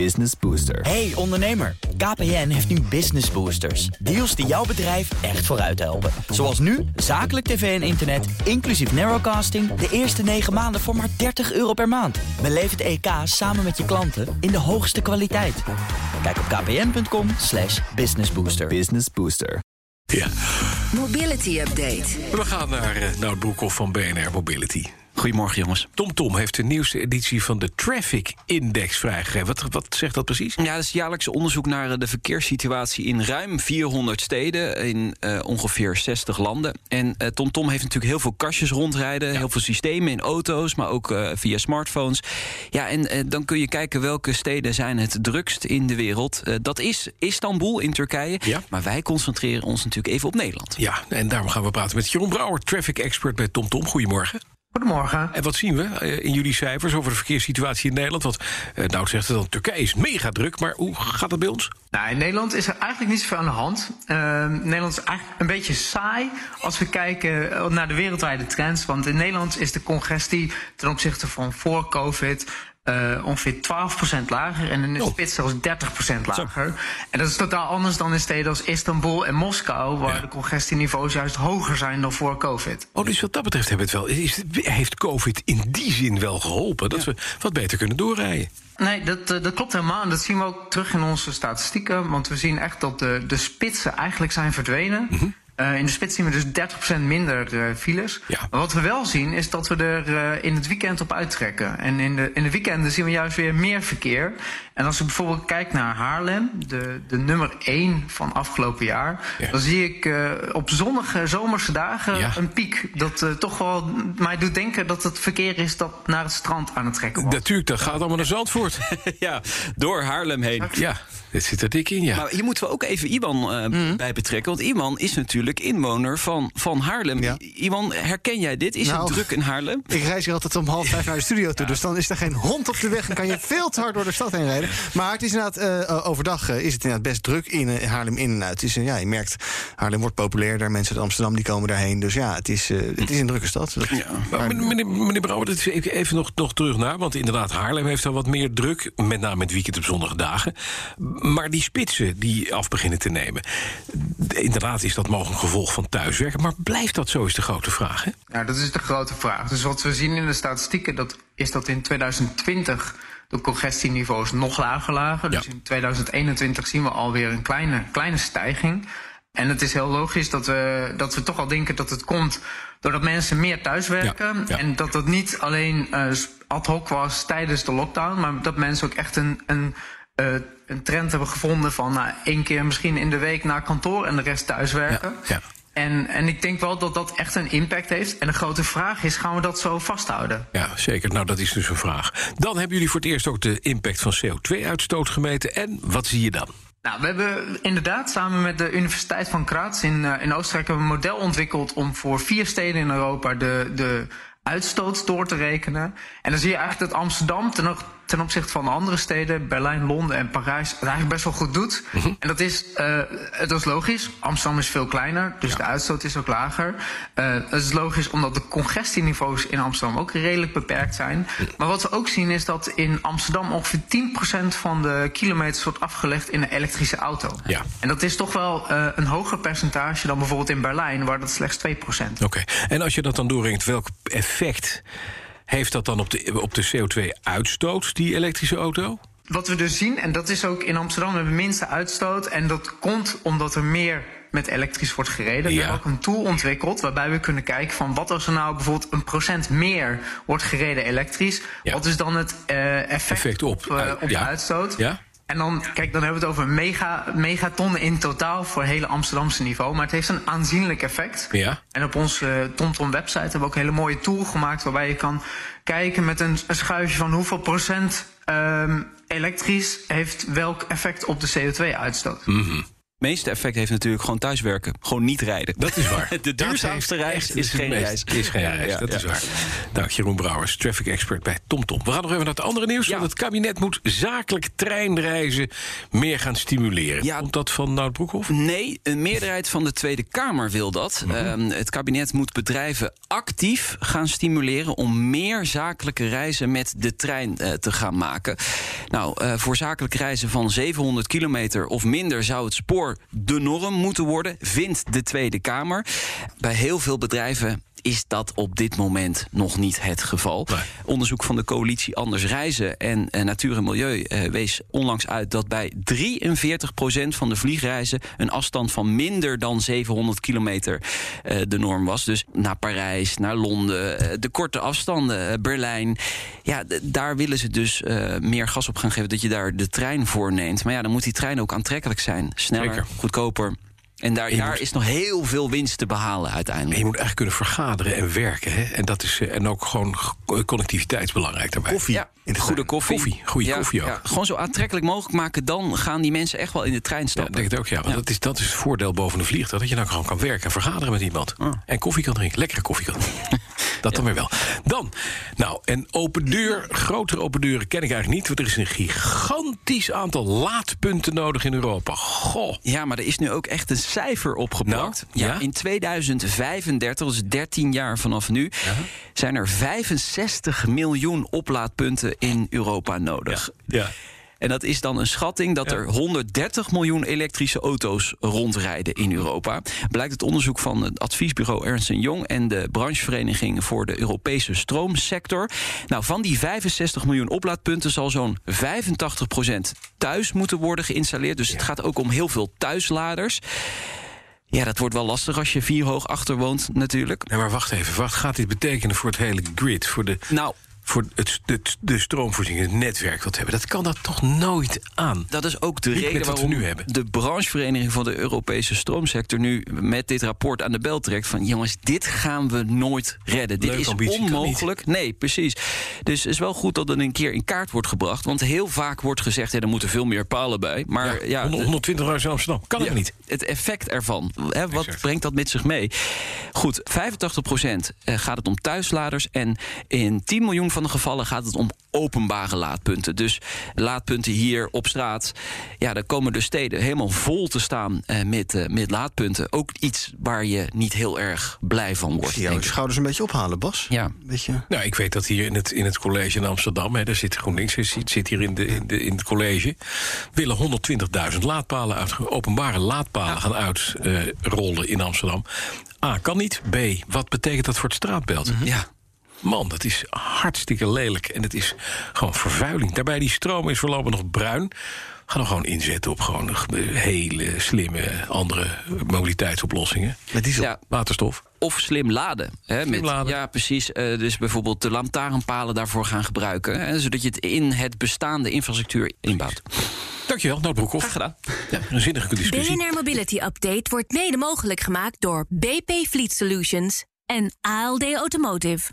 Business Booster. Hey ondernemer, KPN heeft nu Business Boosters. Deals die jouw bedrijf echt vooruit helpen. Zoals nu, zakelijk tv en internet, inclusief narrowcasting... de eerste 9 maanden voor maar 30 euro per maand. Beleef het EK samen met je klanten in de hoogste kwaliteit. Kijk op kpn.com slash businessbooster. Business Booster. Ja, Mobility Update. we gaan naar uh, Nout Broekhoff van BNR Mobility. Goedemorgen, jongens. TomTom Tom heeft de nieuwste editie van de Traffic Index vrijgegeven. Wat, wat zegt dat precies? Ja, dat is jaarlijks onderzoek naar eh, de verkeerssituatie in ruim 400 steden in uh, ongeveer 60 landen. En uh, TomTom Tom heeft natuurlijk heel veel kastjes rondrijden, ja. heel veel systemen in auto's, maar ook uh, via smartphones. Ja, en dan kun je kijken welke steden zijn het drukst in de wereld. dat is Istanbul in Turkije, ja. maar wij concentreren ons natuurlijk even op Nederland. Ja, en daarom gaan we praten met Jeroen Brouwer, traffic expert bij TomTom. Tom. Goedemorgen. Goedemorgen. En wat zien we in jullie cijfers over de verkeerssituatie in Nederland? Want uh, nou zegt het dan, Turkije is mega druk, maar hoe gaat dat bij ons? Nou, in Nederland is er eigenlijk niet zoveel aan de hand. Uh, Nederland is eigenlijk een beetje saai als we kijken naar de wereldwijde trends. Want in Nederland is de congestie ten opzichte van voor COVID uh, ongeveer 12% lager en in de Oh. spits zelfs 30% lager. En dat is totaal anders dan in steden als Istanbul en Moskou, waar Ja. de congestieniveaus juist hoger zijn dan voor COVID. Oh, dus wat dat betreft hebben we het wel. Is, heeft COVID in die zin wel geholpen? Dat we wat beter kunnen doorrijden? Nee, dat, eh, dat klopt helemaal. En dat zien we ook terug in onze statistieken. Want we zien echt dat de, de spitsen eigenlijk zijn verdwenen. Mhm. Eh, in de spits zien we dus 30% minder eh, files. Ja. Maar wat we wel zien is dat we er eh, in het weekend op uittrekken. En in de, in de weekenden zien we juist weer meer verkeer. En als je bijvoorbeeld kijkt naar Haarlem, de, de nummer 1 van afgelopen jaar... Ja. dan zie ik eh, op zonnige zomerse dagen Ja. een piek. Dat eh, toch wel mij doet denken dat het verkeer is dat naar het strand aan het trekken was. Natuurlijk, dat gaat allemaal naar Zandvoort. ja, door Haarlem heen. ja, dit zit er dik in, ja. Maar hier moeten we ook even Iwan eh, bij betrekken. Want Iwan is natuurlijk inwoner van, van Haarlem. Ja. Iwan, herken jij dit? Is Nou, het druk in Haarlem? Ik reis hier altijd om half vijf naar de studio toe. Dus dan is er geen hond op de weg en kan je veel te hard door de stad heen rijden. Maar het is inderdaad, eh, overdag eh, is het inderdaad best druk in Haarlem in en uit. Het is, ja, je merkt, Haarlem wordt populairder. Mensen uit Amsterdam die komen daarheen. Dus ja, het is, eh, het is een drukke stad. Dat- Maar meneer, meneer, Brouwer, dat is even- even nog, nog terug naar. Want inderdaad, Haarlem heeft al wat meer druk. Met name het weekend op zonnige dagen. Maar die spitsen die af beginnen te nemen. Inderdaad is dat mogelijk een gevolg van thuiswerken. Maar blijft dat zo, is de grote vraag. Hè? Ja, dat is de grote vraag. Dus wat we zien in de statistieken, dat is dat in 2020 de congestieniveaus nog lager lagen. Dus in 2021 zien we alweer een kleine, kleine stijging. En het is heel logisch dat we, dat we toch al denken dat het komt doordat mensen meer thuiswerken. Ja, ja. En dat dat niet alleen eh, ad hoc was tijdens de lockdown, maar dat mensen ook echt een, een, eh, een trend hebben gevonden van nou, één keer misschien in de week naar kantoor en de rest thuiswerken. Ja, ja. En, en ik denk wel dat dat echt een impact heeft. En de grote vraag is, gaan we dat zo vasthouden? Ja, zeker. Nou, dat is dus een vraag. Dan hebben jullie voor het eerst ook de impact van CO2-uitstoot gemeten. En wat zie je dan? Nou, we hebben inderdaad samen met de Universiteit van Graz in, eh, in Oostenrijk... een model ontwikkeld om voor vier steden in Europa... de, de uitstoot door te rekenen. En dan zie je eigenlijk dat Amsterdam ten, o- ten opzichte van de andere steden... Berlijn, Londen en Parijs het eigenlijk best wel goed doet. En dat is, het is logisch. Amsterdam is veel kleiner, dus de uitstoot is ook lager. Eh dat is logisch omdat de congestieniveaus in Amsterdam ook redelijk beperkt zijn. Maar wat we ook zien is dat in Amsterdam ongeveer 10% van de kilometers wordt afgelegd in een elektrische auto. Ja. En dat is toch wel eh, een hoger percentage dan bijvoorbeeld in Berlijn, waar dat slechts 2%. Oké. En als je dat dan doorrenkt, welk effect heeft dat dan op de, op de CO2-uitstoot, die elektrische auto? Wat we dus zien, en dat is ook in Amsterdam, we hebben de minste uitstoot. En dat komt omdat er meer met elektrisch wordt gereden. We hebben ook een tool ontwikkeld waarbij we kunnen kijken van wat als er nou bijvoorbeeld een procent meer wordt gereden elektrisch. Ja. Wat is dan het eh, effect, Effect op, eh, op ja. de uitstoot? Ja? En dan, kijk, dan hebben we het over mega, megatonnen in totaal voor hele Amsterdamse niveau. Maar het heeft een aanzienlijk effect. Ja. En op onze TomTom website hebben we ook een hele mooie tool gemaakt waarbij je kan kijken met een, een schuifje van hoeveel procent ehm, elektrisch heeft welk effect op de CO2-uitstoot. Mhm. Meeste effect heeft natuurlijk gewoon thuiswerken. Gewoon niet rijden. Dat is waar. De duurzaamste reis is geen meest- reis. Is geen reis, ja, dat ja. is waar. Dank Jeroen Brouwers, traffic expert bij TomTom. We gaan nog even naar het andere nieuws. Want het kabinet moet zakelijk treinreizen meer gaan stimuleren. Ja. Komt dat van Nout Broekhoff? Nee, een meerderheid van de Tweede Kamer wil dat. Mhm. Ehm, het kabinet moet bedrijven actief gaan stimuleren om meer zakelijke reizen met de trein eh, te gaan maken. Nou, eh, voor zakelijke reizen van 700 kilometer of minder zou het spoor de norm moeten worden, vindt de Tweede Kamer. Bij heel veel bedrijven is dat op dit moment nog niet het geval. Nee. Onderzoek van de coalitie Anders Reizen en eh, Natuur en Milieu eh, wees onlangs uit dat bij 43% van de vliegreizen een afstand van minder dan 700 kilometer eh, de norm was. Dus naar Parijs, naar Londen, de korte afstanden, Berlijn. Ja, daar willen ze dus meer gas op gaan geven dat je daar de trein voor neemt. Maar ja, dan moet die trein ook aantrekkelijk zijn. Sneller, Zeker. goedkoper. En daar, je daar moet- is nog heel veel winst te behalen En uiteindelijk. je moet eigenlijk kunnen vergaderen en werken. Hè? En, dat is, eh, en ook gewoon g- connectiviteit is belangrijk daarbij. Koffie. Ja, goede koffie. Koffie, goede koffie ook. gewoon zo aantrekkelijk mogelijk maken. Dan gaan die mensen echt wel in de trein Ja, stappen. ik denk het ook, ja. Want Ja. Dat, is, dat is het voordeel boven de vliegtuig. Dat je dan gewoon kan werken en vergaderen met iemand. Ah. En koffie kan drinken. Lekkere koffie kan drinken. dat dan weer wel. Dan, nou, en open deur, grotere open deuren ken ik eigenlijk niet. Want er is een gigantisch aantal laadpunten nodig in Europa. Goh. Ja, maar er is nu ook echt een cijfer opgeplakt. Nou, ja? In 2035, dat is 13 jaar vanaf nu, zijn er 65 miljoen oplaadpunten in Europa nodig. Ja. En dat is dan een schatting dat Ja. er 130 miljoen elektrische auto's rondrijden in Europa. Blijkt het onderzoek van het adviesbureau Ernst Young en de branchevereniging voor de Europese stroomsector. Nou, van die 65 miljoen oplaadpunten zal zo'n 85% thuis moeten worden geïnstalleerd. Dus het gaat ook om heel veel thuisladers. Ja, dat wordt wel lastig als je vier hoog achter woont, natuurlijk. Maar wacht even. Wat gaat dit betekenen voor het hele grid? Voor de, Nou, voor het, het, de stroomvoorziening, het netwerk wat hebben. Dat kan dat toch nooit aan? Dat is ook de Niet reden wat we waarom nu hebben. de branchevereniging van de Europese stroomsector nu met dit rapport aan de bel trekt van jongens, dit gaan we nooit redden. dit is ambitie, onmogelijk. Nee, precies. Dus het is wel goed dat het een keer in kaart wordt gebracht, want heel vaak wordt gezegd ja, er moeten veel meer palen bij. Maar ja, 100 120 euro in Amsterdam. Kan ja, het niet. Het effect ervan. Hè, wat Exact. brengt dat met zich mee? Goed, 85% eh, gaat het om thuisladers. En in 10 miljoen van gevallen gaat het om openbare laadpunten. Dus laadpunten hier op straat. Ja, daar komen de steden helemaal vol te staan eh, met, eh, met laadpunten. Ook iets waar je niet heel erg blij van wordt. Zie jouw ik. schouders een beetje ophalen, Bas? Ja. Beetje... Nou, ik weet dat hier in het, in het college in Amsterdam, hè, daar zit GroenLinks, zit, zit hier in, de, in, de, in het college, willen 120.000 laadpalen uit, openbare laadpalen gaan uitrollen in Amsterdam. A, kan niet. B, wat betekent dat voor het straatbeeld? Ja. Man, dat is hartstikke lelijk. En het is gewoon vervuiling. Daarbij, die stroom is voorlopig nog bruin. Ga dan gewoon inzetten op gewoon nog hele slimme andere mobiliteitsoplossingen. Met diesel. Ja, Waterstof. of slim laden. Hè, met, laden. Ja, precies. Eh, dus bijvoorbeeld de lantaarnpalen daarvoor gaan gebruiken. Hè, zodat je het in het bestaande infrastructuur inbouwt. Dankjewel, Nout Broekhoff. Graag gedaan. Ja, een zinnige discussie. BNR Mobility Update wordt mede mogelijk gemaakt door BP Fleet Solutions en ALD Automotive.